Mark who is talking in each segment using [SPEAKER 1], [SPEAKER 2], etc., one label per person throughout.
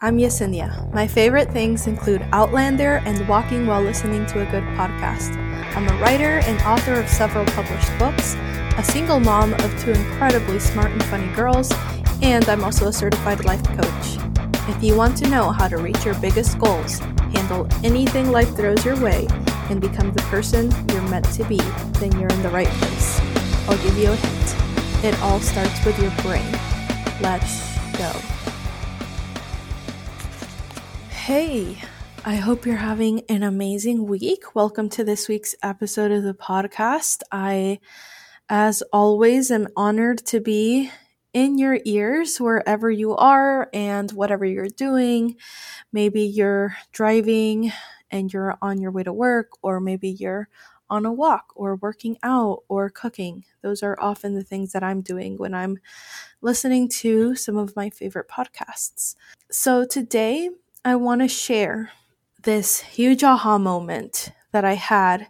[SPEAKER 1] I'm Yesenia. My favorite things include Outlander and walking while listening to a good podcast. I'm a writer and author of several published books, a single mom of two incredibly smart and funny girls, and I'm also a certified life coach. If you want to know how to reach your biggest goals, handle anything life throws your way, and become the person you're meant to be, then you're in the right place. I'll give you a hint. It all starts with your brain. Let's go. Hey, I hope you're having an amazing week. Welcome to this week's episode of the podcast. I, as always, am honored to be in your ears wherever you are and whatever you're doing. Maybe you're driving and you're on your way to work, or maybe you're on a walk or working out or cooking. Those are often the things that I'm doing when I'm listening to some of my favorite podcasts. So today, I want to share this huge aha moment that I had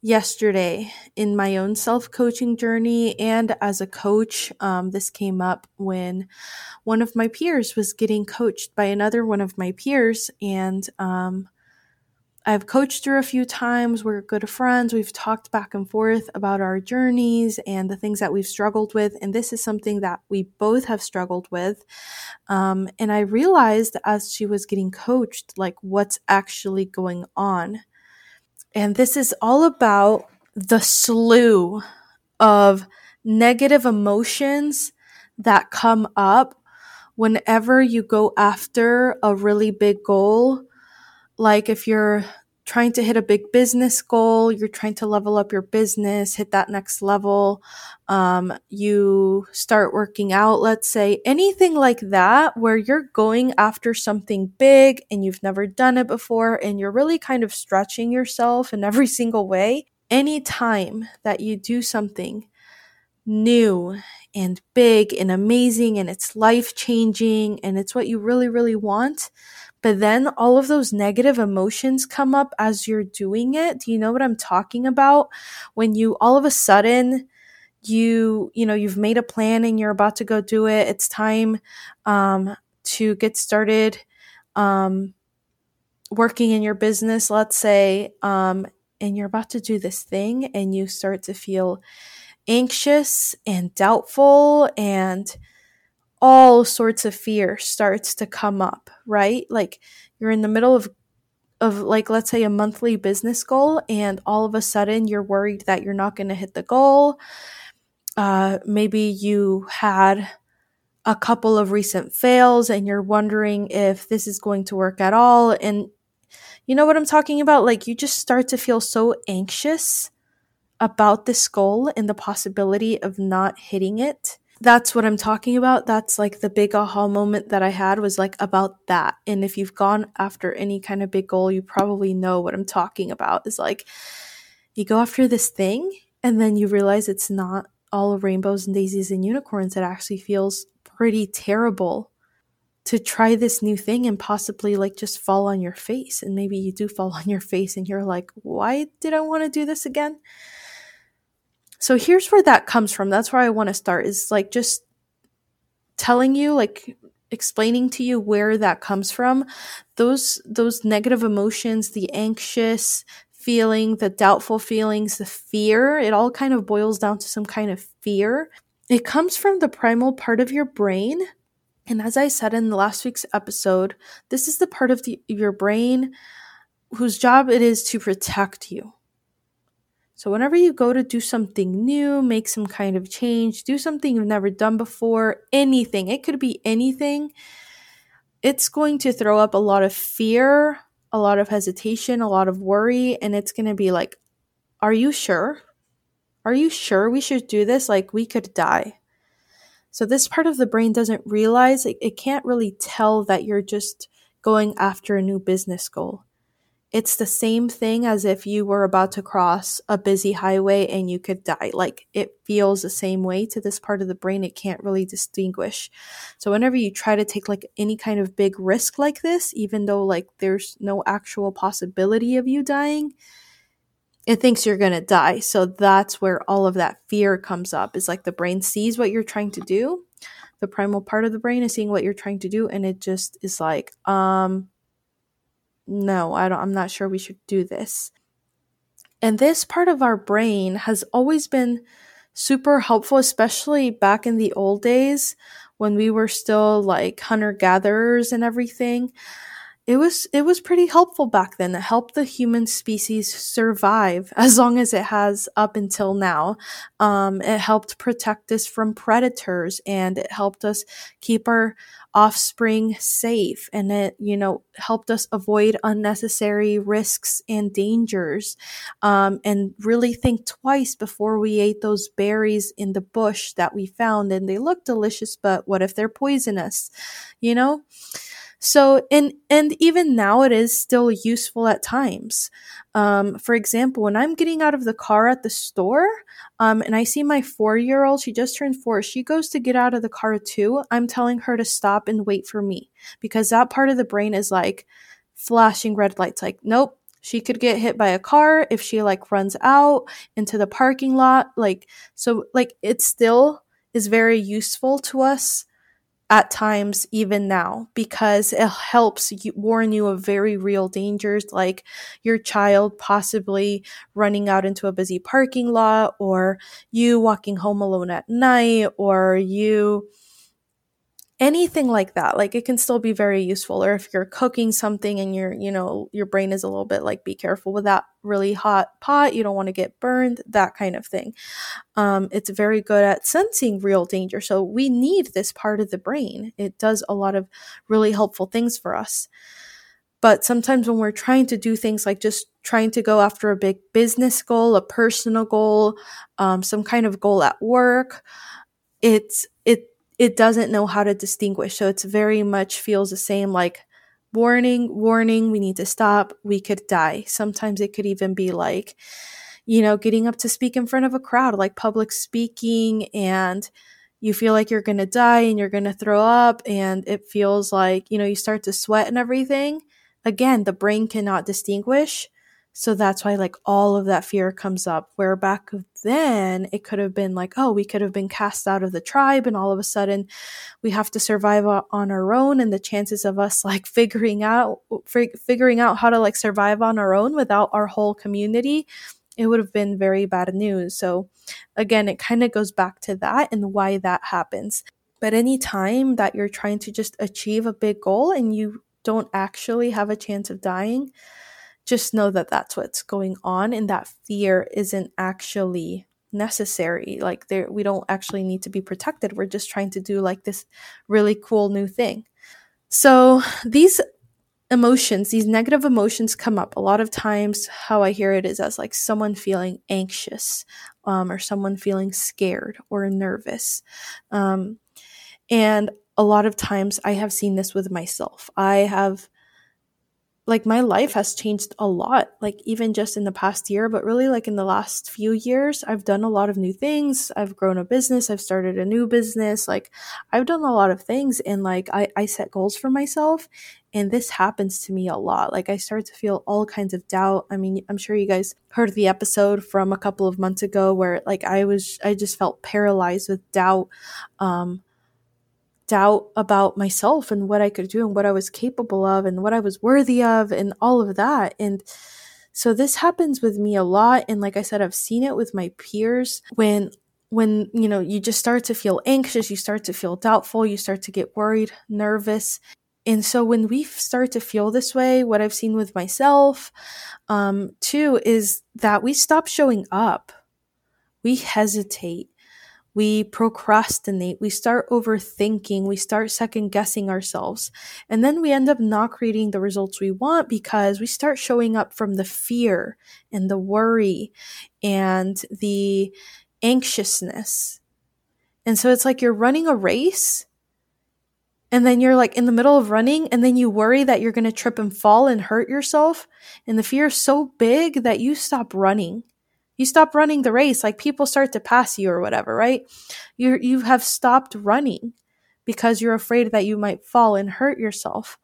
[SPEAKER 1] yesterday in my own self coaching journey and as a coach. Um, this came up when one of my peers was getting coached by another one of my peers, and um, I've coached her a few times. We're good friends. We've talked back and forth about our journeys and the things that we've struggled with. And this is something that we both have struggled with. Um, and I realized as she was getting coached, like what's actually going on. And this is all about the slew of negative emotions that come up whenever you go after a really big goal like if you're trying to hit a big business goal, you're trying to level up your business, hit that next level, um, you start working out, let's say, anything like that, where you're going after something big and you've never done it before, and you're really kind of stretching yourself in every single way. Anytime that you do something new and big and amazing and it's life changing and it's what you really, really want, but then all of those negative emotions come up as you're doing it. Do you know what I'm talking about? When you all of a sudden you you know you've made a plan and you're about to go do it. It's time um, to get started um, working in your business. Let's say, um, and you're about to do this thing, and you start to feel anxious and doubtful and all sorts of fear starts to come up, right? Like you're in the middle of of like let's say a monthly business goal and all of a sudden you're worried that you're not going to hit the goal. Uh, maybe you had a couple of recent fails and you're wondering if this is going to work at all and you know what I'm talking about like you just start to feel so anxious about this goal and the possibility of not hitting it that's what I'm talking about. That's like the big aha moment that I had was like about that. And if you've gone after any kind of big goal, you probably know what I'm talking about. Is like you go after this thing and then you realize it's not all rainbows and daisies and unicorns. It actually feels pretty terrible to try this new thing and possibly like just fall on your face. And maybe you do fall on your face and you're like, why did I want to do this again? So here's where that comes from. That's where I want to start is like just telling you like explaining to you where that comes from. Those those negative emotions, the anxious feeling, the doubtful feelings, the fear, it all kind of boils down to some kind of fear. It comes from the primal part of your brain. And as I said in the last week's episode, this is the part of the, your brain whose job it is to protect you. So, whenever you go to do something new, make some kind of change, do something you've never done before, anything, it could be anything, it's going to throw up a lot of fear, a lot of hesitation, a lot of worry, and it's going to be like, Are you sure? Are you sure we should do this? Like, we could die. So, this part of the brain doesn't realize, it, it can't really tell that you're just going after a new business goal. It's the same thing as if you were about to cross a busy highway and you could die. Like it feels the same way to this part of the brain. It can't really distinguish. So whenever you try to take like any kind of big risk like this, even though like there's no actual possibility of you dying, it thinks you're going to die. So that's where all of that fear comes up is like the brain sees what you're trying to do, the primal part of the brain is seeing what you're trying to do and it just is like um no i don't i'm not sure we should do this. And this part of our brain has always been super helpful especially back in the old days when we were still like hunter gatherers and everything it was it was pretty helpful back then. It helped the human species survive as long as it has up until now. Um, it helped protect us from predators, and it helped us keep our offspring safe, and it you know helped us avoid unnecessary risks and dangers, um, and really think twice before we ate those berries in the bush that we found, and they look delicious, but what if they're poisonous? You know. So, and and even now, it is still useful at times. Um, for example, when I'm getting out of the car at the store, um, and I see my four year old, she just turned four, she goes to get out of the car too. I'm telling her to stop and wait for me because that part of the brain is like flashing red lights. Like, nope, she could get hit by a car if she like runs out into the parking lot. Like, so like it still is very useful to us at times even now because it helps you, warn you of very real dangers like your child possibly running out into a busy parking lot or you walking home alone at night or you anything like that like it can still be very useful or if you're cooking something and your you know your brain is a little bit like be careful with that really hot pot you don't want to get burned that kind of thing. Um, it's very good at sensing real danger so we need this part of the brain. It does a lot of really helpful things for us. But sometimes when we're trying to do things like just trying to go after a big business goal a personal goal um, some kind of goal at work it's it doesn't know how to distinguish. So it's very much feels the same like warning, warning, we need to stop, we could die. Sometimes it could even be like, you know, getting up to speak in front of a crowd, like public speaking, and you feel like you're going to die and you're going to throw up, and it feels like, you know, you start to sweat and everything. Again, the brain cannot distinguish. So that's why like all of that fear comes up. Where back then it could have been like, oh, we could have been cast out of the tribe and all of a sudden we have to survive on our own and the chances of us like figuring out figuring out how to like survive on our own without our whole community it would have been very bad news. So again, it kind of goes back to that and why that happens. But any time that you're trying to just achieve a big goal and you don't actually have a chance of dying, just know that that's what's going on and that fear isn't actually necessary. Like there we don't actually need to be protected. We're just trying to do like this really cool new thing. So these emotions these negative emotions come up a lot of times. How i hear it is as like someone feeling anxious um, or someone feeling scared or nervous. Um, and a lot of times i have seen this with myself. I have like my life has changed a lot like even just in the past year but really like in the last few years i've done a lot of new things. I've grown a business. I've started a new business. Like i've done a lot of things and like i, I set goals for myself and this happens to me a lot. Like i start to feel all kinds of doubt. I mean i'm sure you guys heard the episode from a couple of months ago where like i was i just felt paralyzed with doubt. Um doubt about myself and what I could do and what I was capable of and what I was worthy of and all of that. And so this happens with me a lot and like I said I've seen it with my peers when when you know you just start to feel anxious, you start to feel doubtful, you start to get worried, nervous. And so when we start to feel this way, what I've seen with myself um, too is that we stop showing up. We hesitate we procrastinate, we start overthinking, we start second guessing ourselves. And then we end up not creating the results we want because we start showing up from the fear and the worry and the anxiousness. And so it's like you're running a race and then you're like in the middle of running and then you worry that you're going to trip and fall and hurt yourself and the fear is so big that you stop running you stop running the race like people start to pass you or whatever right you you have stopped running because you're afraid that you might fall and hurt yourself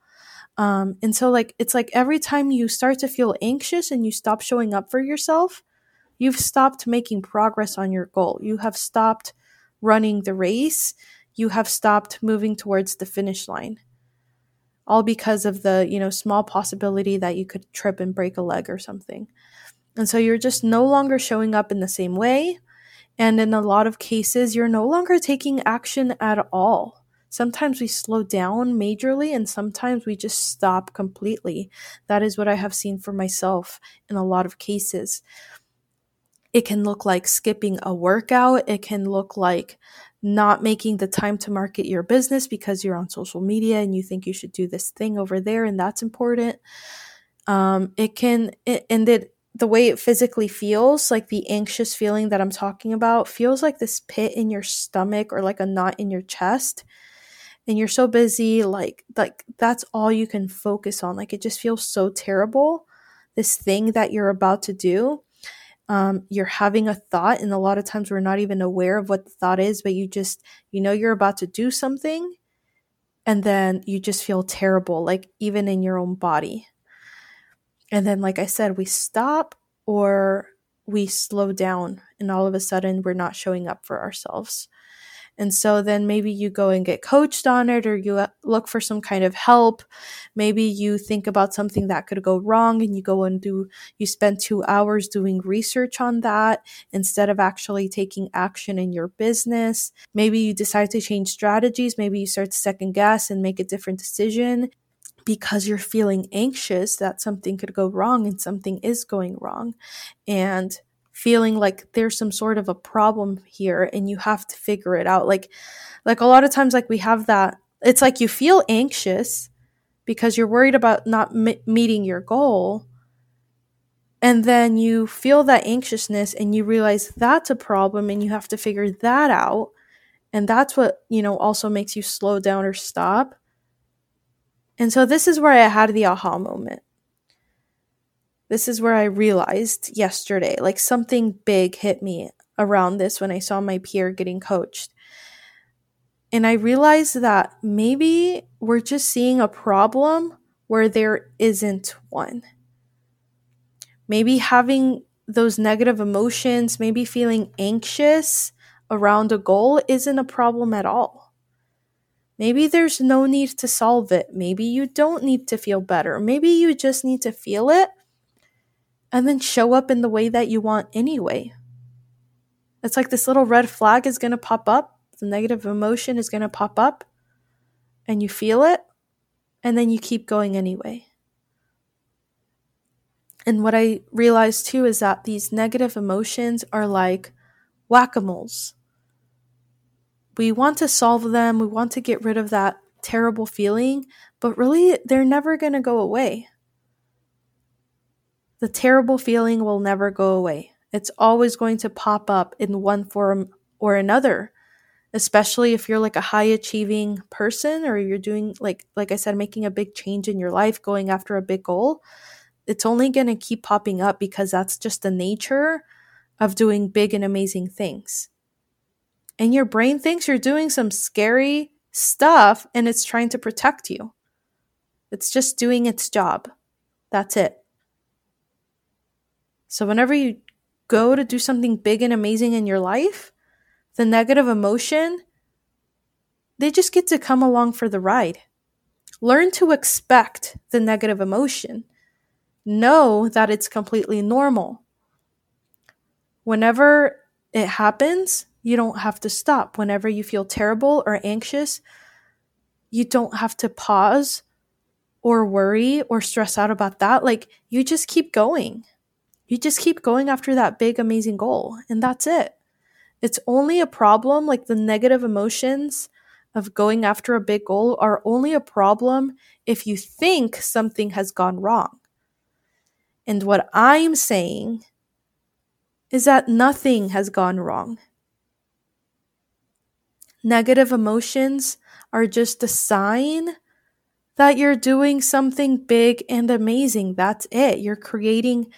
[SPEAKER 1] um, and so like it's like every time you start to feel anxious and you stop showing up for yourself you've stopped making progress on your goal you have stopped running the race you have stopped moving towards the finish line. All because of the, you know, small possibility that you could trip and break a leg or something. And so you're just no longer showing up in the same way. And in a lot of cases, you're no longer taking action at all. Sometimes we slow down majorly and sometimes we just stop completely. That is what I have seen for myself in a lot of cases. It can look like skipping a workout. It can look like not making the time to market your business because you're on social media and you think you should do this thing over there and that's important. Um, it can, it, and it, the way it physically feels, like the anxious feeling that I'm talking about, feels like this pit in your stomach or like a knot in your chest. And you're so busy, like like that's all you can focus on. Like it just feels so terrible. This thing that you're about to do. Um, you're having a thought, and a lot of times we're not even aware of what the thought is, but you just you know you're about to do something, and then you just feel terrible, like even in your own body. And then, like I said, we stop or we slow down, and all of a sudden we're not showing up for ourselves. And so then maybe you go and get coached on it or you uh, look for some kind of help. Maybe you think about something that could go wrong and you go and do, you spend two hours doing research on that instead of actually taking action in your business. Maybe you decide to change strategies. Maybe you start to second guess and make a different decision because you're feeling anxious that something could go wrong and something is going wrong. And feeling like there's some sort of a problem here and you have to figure it out. Like like a lot of times like we have that it's like you feel anxious because you're worried about not m- meeting your goal. And then you feel that anxiousness and you realize that's a problem and you have to figure that out. And that's what, you know, also makes you slow down or stop and so this is where I had the aha moment. This is where I realized yesterday, like something big hit me around this when I saw my peer getting coached. And I realized that maybe we're just seeing a problem where there isn't one. Maybe having those negative emotions, maybe feeling anxious around a goal isn't a problem at all. Maybe there's no need to solve it. Maybe you don't need to feel better. Maybe you just need to feel it and then show up in the way that you want anyway. It's like this little red flag is going to pop up, the negative emotion is going to pop up, and you feel it, and then you keep going anyway. And what I realized too is that these negative emotions are like whack a moles we want to solve them, we want to get rid of that terrible feeling, but really they're never going to go away. The terrible feeling will never go away. It's always going to pop up in one form or another, especially if you're like a high achieving person or you're doing like like I said making a big change in your life, going after a big goal. It's only going to keep popping up because that's just the nature of doing big and amazing things and your brain thinks you're doing some scary stuff and it's trying to protect you. It's just doing its job. That's it. So, whenever you go to do something big and amazing in your life, the negative emotion, they just get to come along for the ride. Learn to expect the negative emotion. Know that it's completely normal. Whenever it happens, you don't have to stop. Whenever you feel terrible or anxious, you don't have to pause or worry or stress out about that. Like, you just keep going. You just keep going after that big, amazing goal, and that's it. It's only a problem, like the negative emotions of going after a big goal are only a problem if you think something has gone wrong. And what I'm saying is that nothing has gone wrong. Negative emotions are just a sign that you're doing something big and amazing. That's it. You're creating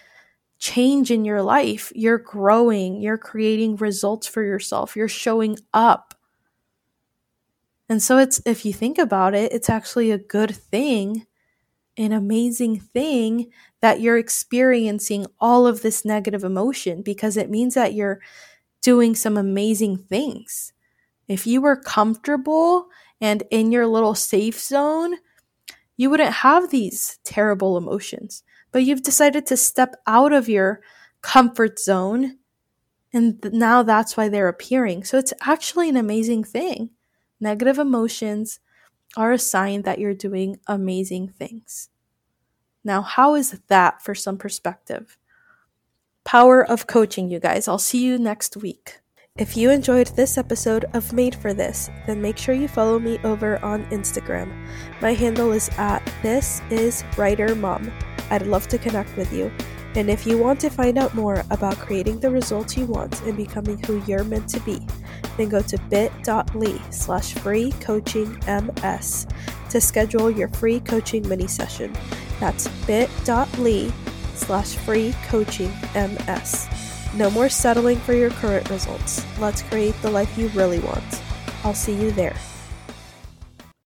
[SPEAKER 1] change in your life. You're growing. You're creating results for yourself. You're showing up. And so it's if you think about it, it's actually a good thing, an amazing thing that you're experiencing all of this negative emotion because it means that you're doing some amazing things If you were comfortable and in your little safe zone, you wouldn't have these terrible emotions. But you've decided to step out of your comfort zone, and now that's why they're appearing. So it's actually an amazing thing. Negative emotions are a sign that you're doing amazing things. Now, how is that for some perspective? Power of coaching, you guys. I'll see you next week. If you enjoyed this episode of Made for This, then make sure you follow me over on Instagram. My handle is at this is writer mom. I'd love to connect with you. And if you want to find out more about creating the results you want and becoming who you're meant to be, then go to bit.ly slash free coaching ms to schedule your free coaching mini session. That's bit.ly slash free coaching ms. No more settling for your current results. Let's create the life you really want. I'll see you there.